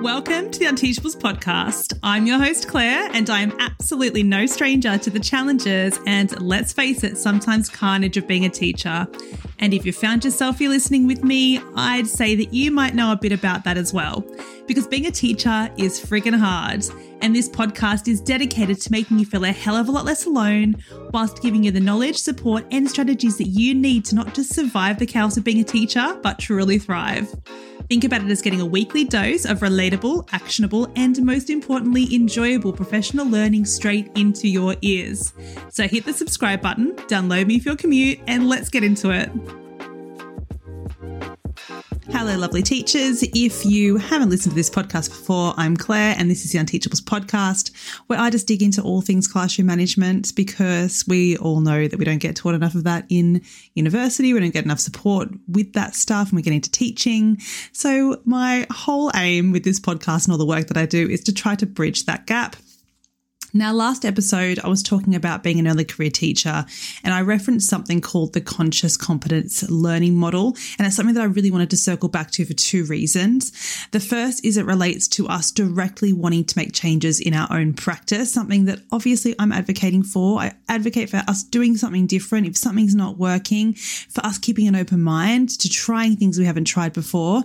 Welcome to the Unteachables podcast. I'm your host, Claire, and I am absolutely no stranger to the challenges and, let's face it, sometimes carnage of being a teacher. And if you found yourself here listening with me, I'd say that you might know a bit about that as well. Because being a teacher is friggin' hard. And this podcast is dedicated to making you feel a hell of a lot less alone, whilst giving you the knowledge, support, and strategies that you need to not just survive the chaos of being a teacher, but truly thrive. Think about it as getting a weekly dose of relatable, actionable, and most importantly, enjoyable professional learning straight into your ears. So hit the subscribe button, download me for your commute, and let's get into it. Hello, lovely teachers. If you haven't listened to this podcast before, I'm Claire, and this is the Unteachables podcast, where I just dig into all things classroom management because we all know that we don't get taught enough of that in university. We don't get enough support with that stuff, and we get into teaching. So, my whole aim with this podcast and all the work that I do is to try to bridge that gap now, last episode, I was talking about being an early career teacher, and I referenced something called the conscious competence learning model. And it's something that I really wanted to circle back to for two reasons. The first is it relates to us directly wanting to make changes in our own practice, something that obviously I'm advocating for. I advocate for us doing something different. If something's not working, for us keeping an open mind to trying things we haven't tried before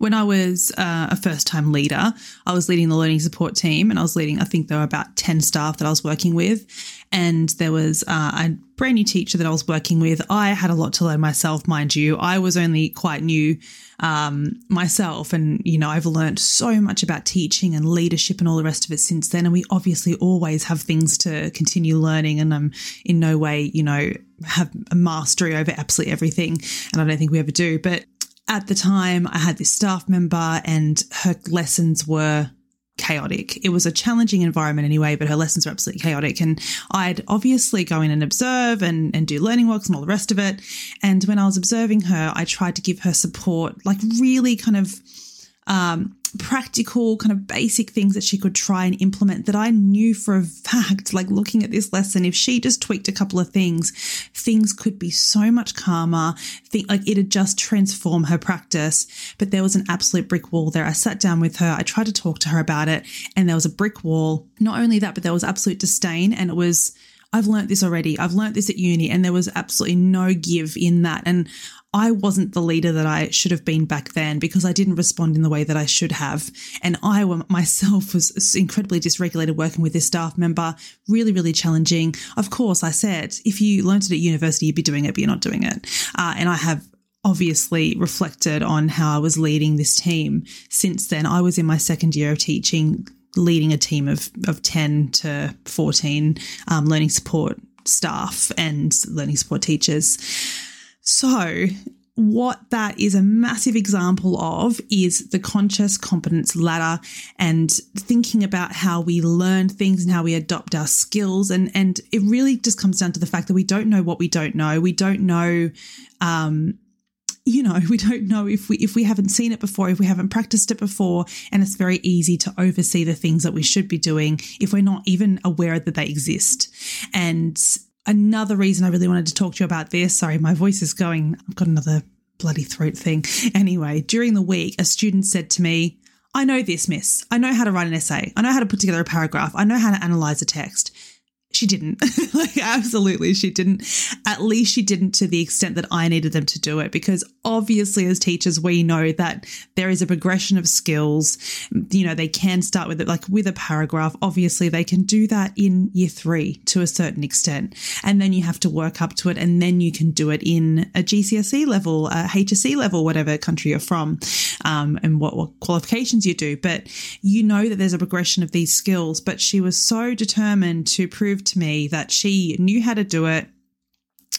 when I was uh, a first time leader, I was leading the learning support team and I was leading, I think there were about 10 staff that I was working with. And there was uh, a brand new teacher that I was working with. I had a lot to learn myself, mind you. I was only quite new um, myself. And, you know, I've learned so much about teaching and leadership and all the rest of it since then. And we obviously always have things to continue learning. And I'm in no way, you know, have a mastery over absolutely everything. And I don't think we ever do. But at the time, I had this staff member and her lessons were chaotic. It was a challenging environment anyway, but her lessons were absolutely chaotic. And I'd obviously go in and observe and, and do learning walks and all the rest of it. And when I was observing her, I tried to give her support, like really kind of um, practical, kind of basic things that she could try and implement that I knew for a fact, like looking at this lesson, if she just tweaked a couple of things, things could be so much calmer. Think like it'd just transform her practice. But there was an absolute brick wall there. I sat down with her, I tried to talk to her about it, and there was a brick wall. Not only that, but there was absolute disdain, and it was I've learnt this already. I've learnt this at uni, and there was absolutely no give in that. And I wasn't the leader that I should have been back then because I didn't respond in the way that I should have. And I myself was incredibly dysregulated working with this staff member, really, really challenging. Of course, I said, if you learned it at university, you'd be doing it, but you're not doing it. Uh, and I have obviously reflected on how I was leading this team since then. I was in my second year of teaching, leading a team of, of 10 to 14 um, learning support staff and learning support teachers so, what that is a massive example of is the conscious competence ladder and thinking about how we learn things and how we adopt our skills. And, and it really just comes down to the fact that we don't know what we don't know. We don't know, um, you know, we don't know if we if we haven't seen it before, if we haven't practiced it before, and it's very easy to oversee the things that we should be doing if we're not even aware that they exist. And another reason I really wanted to talk to you about this. Sorry, my voice is going. I've got another bloody throat thing. Anyway, during the week, a student said to me, I know this, miss. I know how to write an essay. I know how to put together a paragraph. I know how to analyze a text she didn't. like, absolutely, she didn't. At least she didn't to the extent that I needed them to do it. Because obviously, as teachers, we know that there is a progression of skills. You know, they can start with it, like with a paragraph. Obviously, they can do that in year three to a certain extent. And then you have to work up to it. And then you can do it in a GCSE level, a HSC level, whatever country you're from, um, and what, what qualifications you do. But you know that there's a progression of these skills. But she was so determined to prove to me that she knew how to do it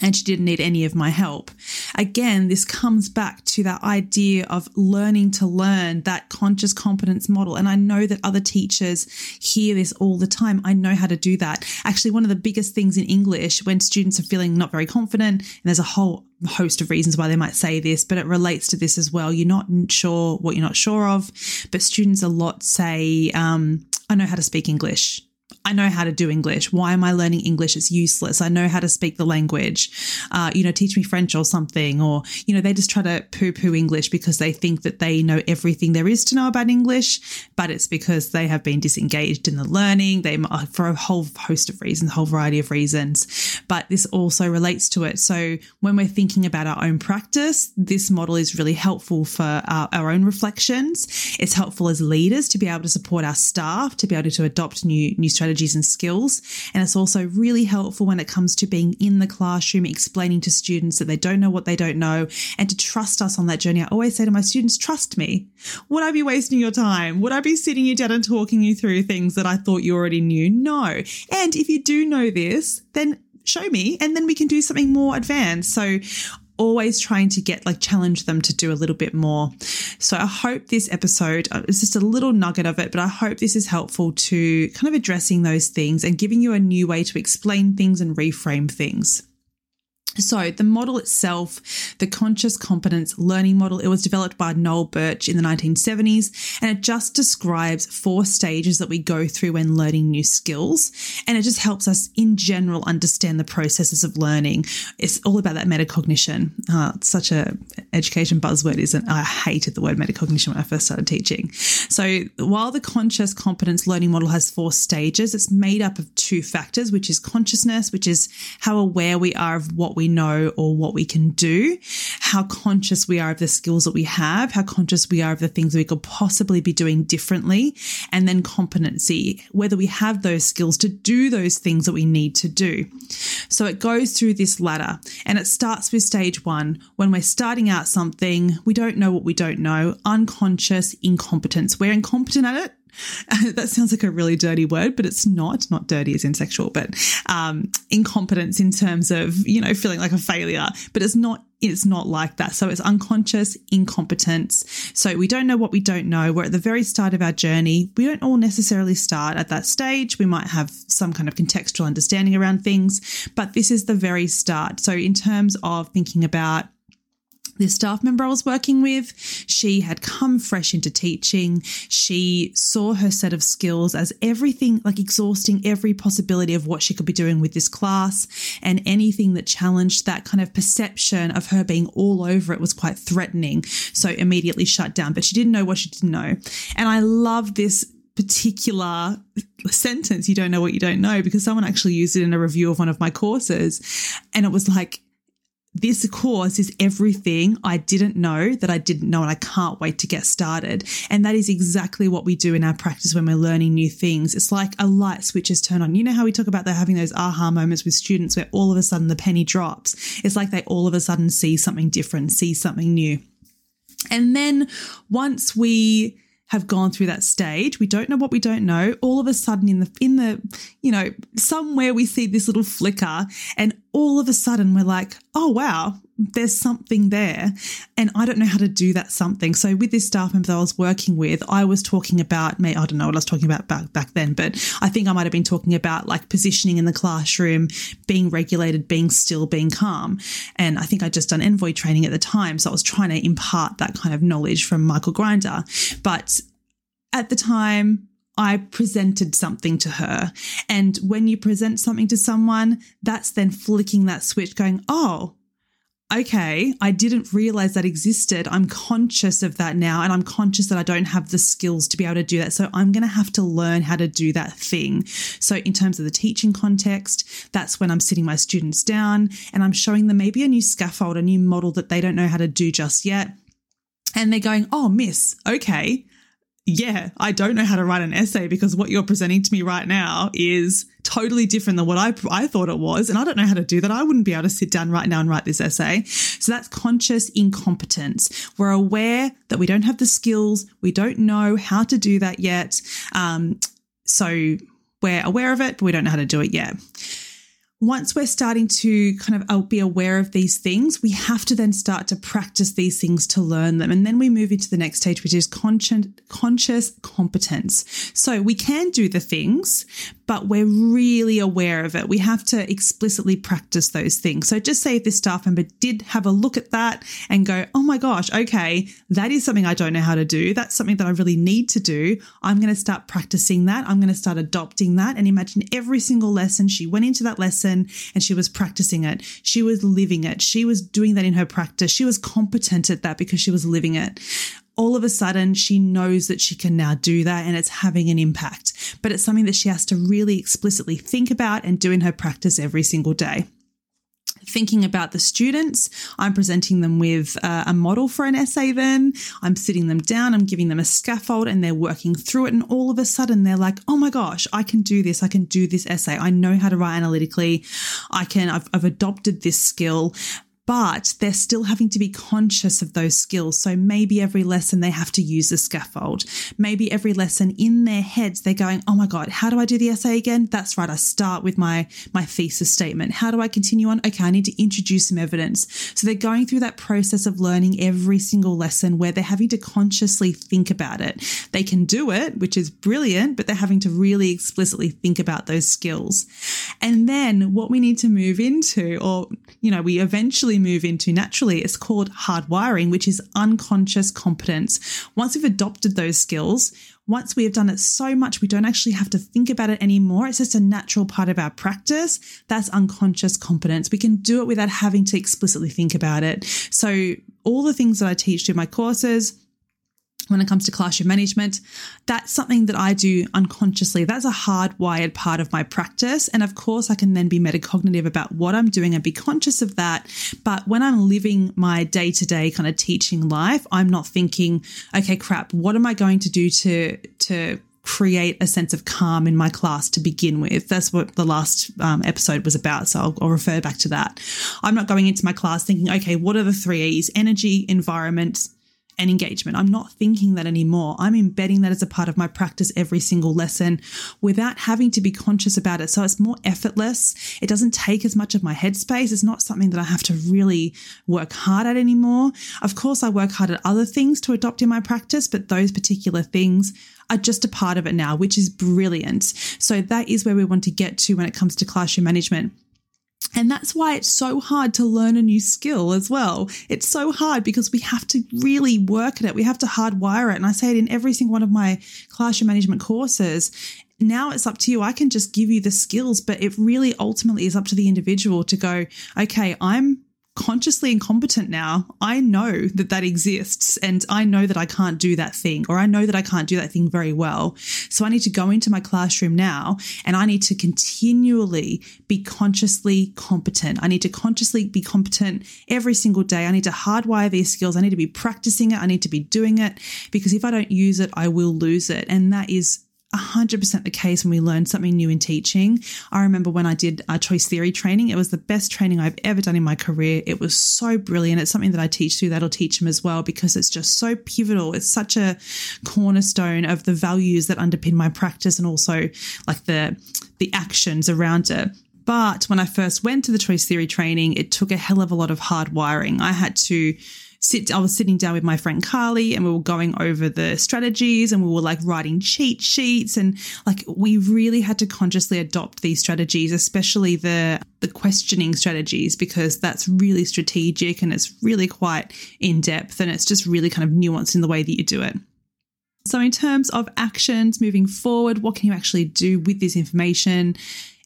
and she didn't need any of my help. Again, this comes back to that idea of learning to learn that conscious competence model. And I know that other teachers hear this all the time. I know how to do that. Actually, one of the biggest things in English when students are feeling not very confident, and there's a whole host of reasons why they might say this, but it relates to this as well. You're not sure what you're not sure of, but students a lot say, um, I know how to speak English I know how to do English. Why am I learning English? It's useless. I know how to speak the language. Uh, you know, teach me French or something. Or, you know, they just try to poo poo English because they think that they know everything there is to know about English, but it's because they have been disengaged in the learning. They for a whole host of reasons, a whole variety of reasons. But this also relates to it. So when we're thinking about our own practice, this model is really helpful for our, our own reflections. It's helpful as leaders to be able to support our staff, to be able to adopt new new strategies strategies and skills. And it's also really helpful when it comes to being in the classroom, explaining to students that they don't know what they don't know and to trust us on that journey. I always say to my students, trust me. Would I be wasting your time? Would I be sitting you down and talking you through things that I thought you already knew? No. And if you do know this, then show me and then we can do something more advanced. So always trying to get like challenge them to do a little bit more. So I hope this episode uh, is just a little nugget of it, but I hope this is helpful to kind of addressing those things and giving you a new way to explain things and reframe things. So, the model itself, the conscious competence learning model, it was developed by Noel Burch in the 1970s, and it just describes four stages that we go through when learning new skills. And it just helps us in general understand the processes of learning. It's all about that metacognition. Uh, such a education buzzword, isn't I hated the word metacognition when I first started teaching. So, while the conscious competence learning model has four stages, it's made up of two factors, which is consciousness, which is how aware we are of what we know or what we can do, how conscious we are of the skills that we have, how conscious we are of the things we could possibly be doing differently, and then competency, whether we have those skills to do those things that we need to do. So it goes through this ladder and it starts with stage one. When we're starting out something, we don't know what we don't know, unconscious incompetence. We're incompetent at it that sounds like a really dirty word, but it's not. Not dirty as in sexual, but um, incompetence in terms of you know feeling like a failure. But it's not. It's not like that. So it's unconscious incompetence. So we don't know what we don't know. We're at the very start of our journey. We don't all necessarily start at that stage. We might have some kind of contextual understanding around things, but this is the very start. So in terms of thinking about this staff member I was working with, she had come fresh into teaching. She saw her set of skills as everything, like exhausting every possibility of what she could be doing with this class. And anything that challenged that kind of perception of her being all over it was quite threatening. So immediately shut down. But she didn't know what she didn't know. And I love this particular sentence, you don't know what you don't know, because someone actually used it in a review of one of my courses. And it was like, this course is everything I didn't know that I didn't know, and I can't wait to get started. And that is exactly what we do in our practice when we're learning new things. It's like a light switch is turned on. You know how we talk about they're having those aha moments with students where all of a sudden the penny drops? It's like they all of a sudden see something different, see something new. And then once we have gone through that stage. We don't know what we don't know. All of a sudden in the in the, you know, somewhere we see this little flicker and all of a sudden we're like, "Oh wow, there's something there." And I don't know how to do that something. So with this staff member that I was working with, I was talking about me I don't know what I was talking about back back then, but I think I might have been talking about like positioning in the classroom, being regulated, being still, being calm. And I think I'd just done ENVoY training at the time, so I was trying to impart that kind of knowledge from Michael Grinder. But at the time, I presented something to her. And when you present something to someone, that's then flicking that switch, going, oh, okay, I didn't realize that existed. I'm conscious of that now, and I'm conscious that I don't have the skills to be able to do that. So I'm going to have to learn how to do that thing. So, in terms of the teaching context, that's when I'm sitting my students down and I'm showing them maybe a new scaffold, a new model that they don't know how to do just yet. And they're going, oh, miss, okay yeah, I don't know how to write an essay because what you're presenting to me right now is totally different than what I, I thought it was. And I don't know how to do that. I wouldn't be able to sit down right now and write this essay. So that's conscious incompetence. We're aware that we don't have the skills. We don't know how to do that yet. Um, so we're aware of it, but we don't know how to do it yet once we're starting to kind of uh, be aware of these things, we have to then start to practice these things to learn them. And then we move into the next stage, which is conscious, conscious competence. So we can do the things, but we're really aware of it. We have to explicitly practice those things. So just say if this staff member did have a look at that and go, oh my gosh, okay, that is something I don't know how to do. That's something that I really need to do. I'm going to start practicing that. I'm going to start adopting that. And imagine every single lesson she went into that and she was practicing it. She was living it. She was doing that in her practice. She was competent at that because she was living it all of a sudden she knows that she can now do that and it's having an impact. But it's something that she has to really explicitly think about and do in her practice every single day. Thinking about the students, I'm presenting them with uh, a model for an essay, then I'm sitting them down, I'm giving them a scaffold, and they're working through it. And all of a sudden, they're like, oh my gosh, I can do this. I can do this essay. I know how to write analytically. I can, I've, I've adopted this skill but they're still having to be conscious of those skills. So maybe every lesson they have to use a scaffold. Maybe every lesson in their heads, they're going, Oh my God, how do I do the essay again? That's right. I start with my, my thesis statement. How do I continue on? Okay. I need to introduce some evidence. So they're going through that process of learning every single lesson where they're having to consciously think about it. They can do it, which is brilliant, but they're having to really explicitly think about those skills. And then what we need to move into, or, you know, we eventually move into naturally is called hardwiring, which is unconscious competence. Once we've adopted those skills, once we have done it so much, we don't actually have to think about it anymore. It's just a natural part of our practice. That's unconscious competence. We can do it without having to explicitly think about it. So, all the things that I teach through my courses, when it comes to classroom management, that's something that I do unconsciously. That's a hardwired part of my practice. And of course, I can then be metacognitive about what I'm doing and be conscious of that. But when I'm living my day to day kind of teaching life, I'm not thinking, okay, crap, what am I going to do to, to, create a sense of calm in my class to begin with. That's what the last um, episode was about. So I'll, I'll, refer back to that. I'm not going into my class thinking, okay, what are the three E's? Energy, environment, and engagement. I'm not thinking that anymore. I'm embedding that as a part of my practice every single lesson without having to be conscious about it. So it's more effortless. It doesn't take as much of my headspace. It's not something that I have to really work hard at anymore. Of course, I work hard at other things to adopt in my practice, but those particular things are just a part of it now, which is brilliant. So that is where we want to get to when it comes to classroom management. And that's why it's so hard to learn a new skill as well. It's so hard because we have to really work at it. We have to hardwire it. And I say it in every single one of my classroom management courses. Now it's up to you. I can just give you the skills, but it really ultimately is up to the individual to go, okay, I'm consciously incompetent now. I know that that exists and I know that I can't do that thing or I know that I can't do that thing very well. So I need to go into my classroom now and I need to continually be consciously competent. I need to consciously be competent every single day. I need to hardwire these skills. I need to be practicing it. I need to be doing it because if I don't use it, I will lose it. And that is 100% the case when we learn something new in teaching. I remember when I did a choice theory training, it was the best training I've ever done in my career. It was so brilliant. It's something that I teach through That'll Teach 'Em as well because it's just so pivotal. It's such a cornerstone of the values that underpin my practice and also like the the actions around it. But when I first went to the choice theory training, it took a hell of a lot of hard wiring. I had to sit, I was sitting down with my friend Carly and we were going over the strategies and we were like writing cheat sheets and like we really had to consciously adopt these strategies, especially the, the questioning strategies, because that's really strategic and it's really quite in depth and it's just really kind of nuanced in the way that you do it. So, in terms of actions moving forward, what can you actually do with this information?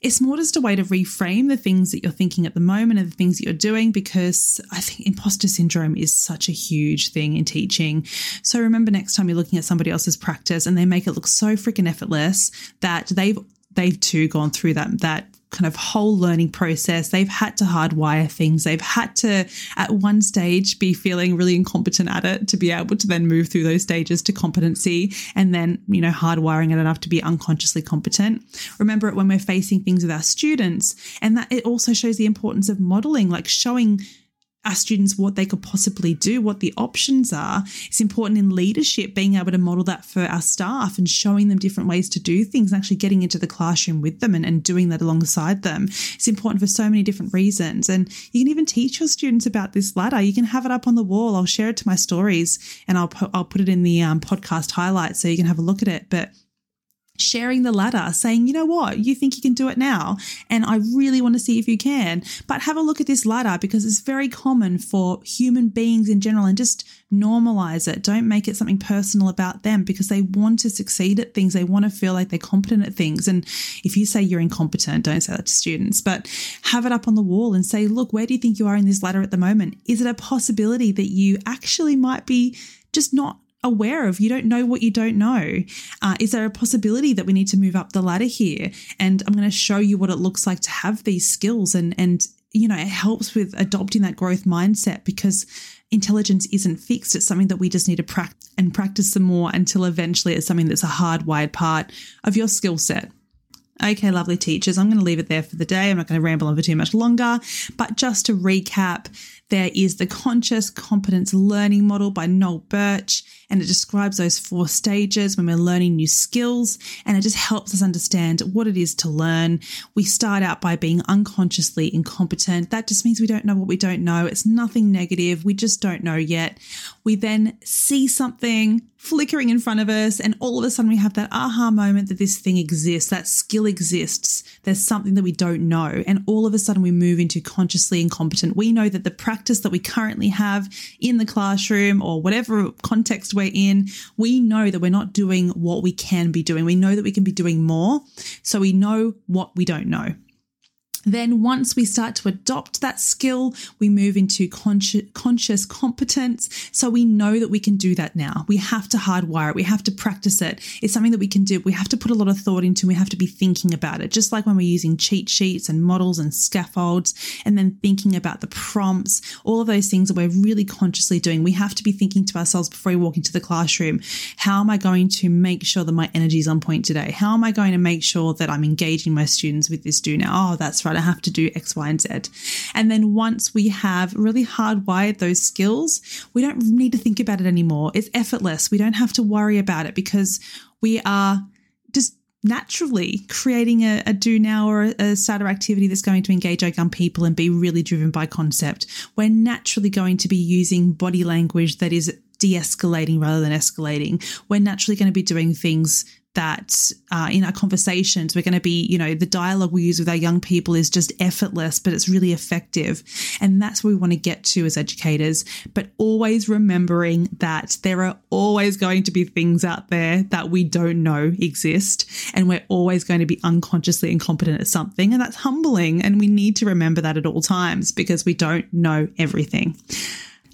It's more just a way to reframe the things that you're thinking at the moment and the things that you're doing because I think imposter syndrome is such a huge thing in teaching. So remember next time you're looking at somebody else's practice and they make it look so freaking effortless that they've they've too gone through that that kind of whole learning process. They've had to hardwire things. They've had to, at one stage, be feeling really incompetent at it to be able to then move through those stages to competency and then, you know, hardwiring it enough to be unconsciously competent. Remember it when we're facing things with our students. And that it also shows the importance of modeling, like showing our students what they could possibly do, what the options are. It's important in leadership being able to model that for our staff and showing them different ways to do things actually getting into the classroom with them and, and doing that alongside them. It's important for so many different reasons. And you can even teach your students about this ladder. You can have it up on the wall. I'll share it to my stories and I'll, I'll put it in the um, podcast highlights so you can have a look at it. But sharing the ladder, saying, you know what, you think you can do it now. And I really want to see if you can. But have a look at this ladder because it's very common for human beings in general and just normalize it. Don't make it something personal about them because they want to succeed at things. They want to feel like they're competent at things. And if you say you're incompetent, don't say that to students, but have it up on the wall and say, look, where do you think you are in this ladder at the moment? Is it a possibility that you actually might be just not aware of. You don't know what you don't know. Uh, is there a possibility that we need to move up the ladder here? And I'm going to show you what it looks like to have these skills and and you know it helps with adopting that growth mindset because intelligence isn't fixed. It's something that we just need to practice and practice some more until eventually it's something that's a hardwired part of your skill set. Okay, lovely teachers, I'm going to leave it there for the day. I'm not going to ramble on for too much longer. But just to recap, there is the Conscious Competence Learning Model by Noel Burch, and it describes those four stages when we're learning new skills, and it just helps us understand what it is to learn. We start out by being unconsciously incompetent. That just means we don't know what we don't know. It's nothing negative. We just don't know yet. We then see something flickering in front of us, and all of a sudden we have that aha moment that this thing exists, that skill exists. There's something that we don't know, and all of a sudden we move into consciously incompetent. We know that the practice practice that we currently have in the classroom or whatever context we're in, we know that we're not doing what we can be doing. We know that we can be doing more. So we know what we don't know. Then, once we start to adopt that skill, we move into conscious, conscious competence. So we know that we can do that now. We have to hardwire it. We have to practice it. It's something that we can do. We have to put a lot of thought into. We have to be thinking about it. Just like when we're using cheat sheets and models and scaffolds, and then thinking about the prompts, all of those things that we're really consciously doing. We have to be thinking to ourselves before we walk into the classroom how am I going to make sure that my energy is on point today? How am I going to make sure that I'm engaging my students with this do now? Oh, that's right. I have to do X, Y, and Z. And then once we have really hardwired those skills, we don't need to think about it anymore. It's effortless. We don't have to worry about it because we are just naturally creating a, a, do now or a starter activity that's going to engage our young people and be really driven by concept. We're naturally going to be using body language that is de escalating rather than escalating. We're naturally going to be doing things that uh, in our conversations we're going to be you know the dialogue we use with our young people is just effortless but it's really effective. And that's where we want to get to as educators. But always remembering that there are always going to be things out there that we don't know exist. And we're always going to be unconsciously incompetent at something. And that's humbling. And we need to remember that at all times because we don't know everything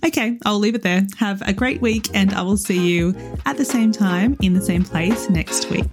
Okay, I'll leave it there. Have a great week, and I will see you at the same time in the same place next week.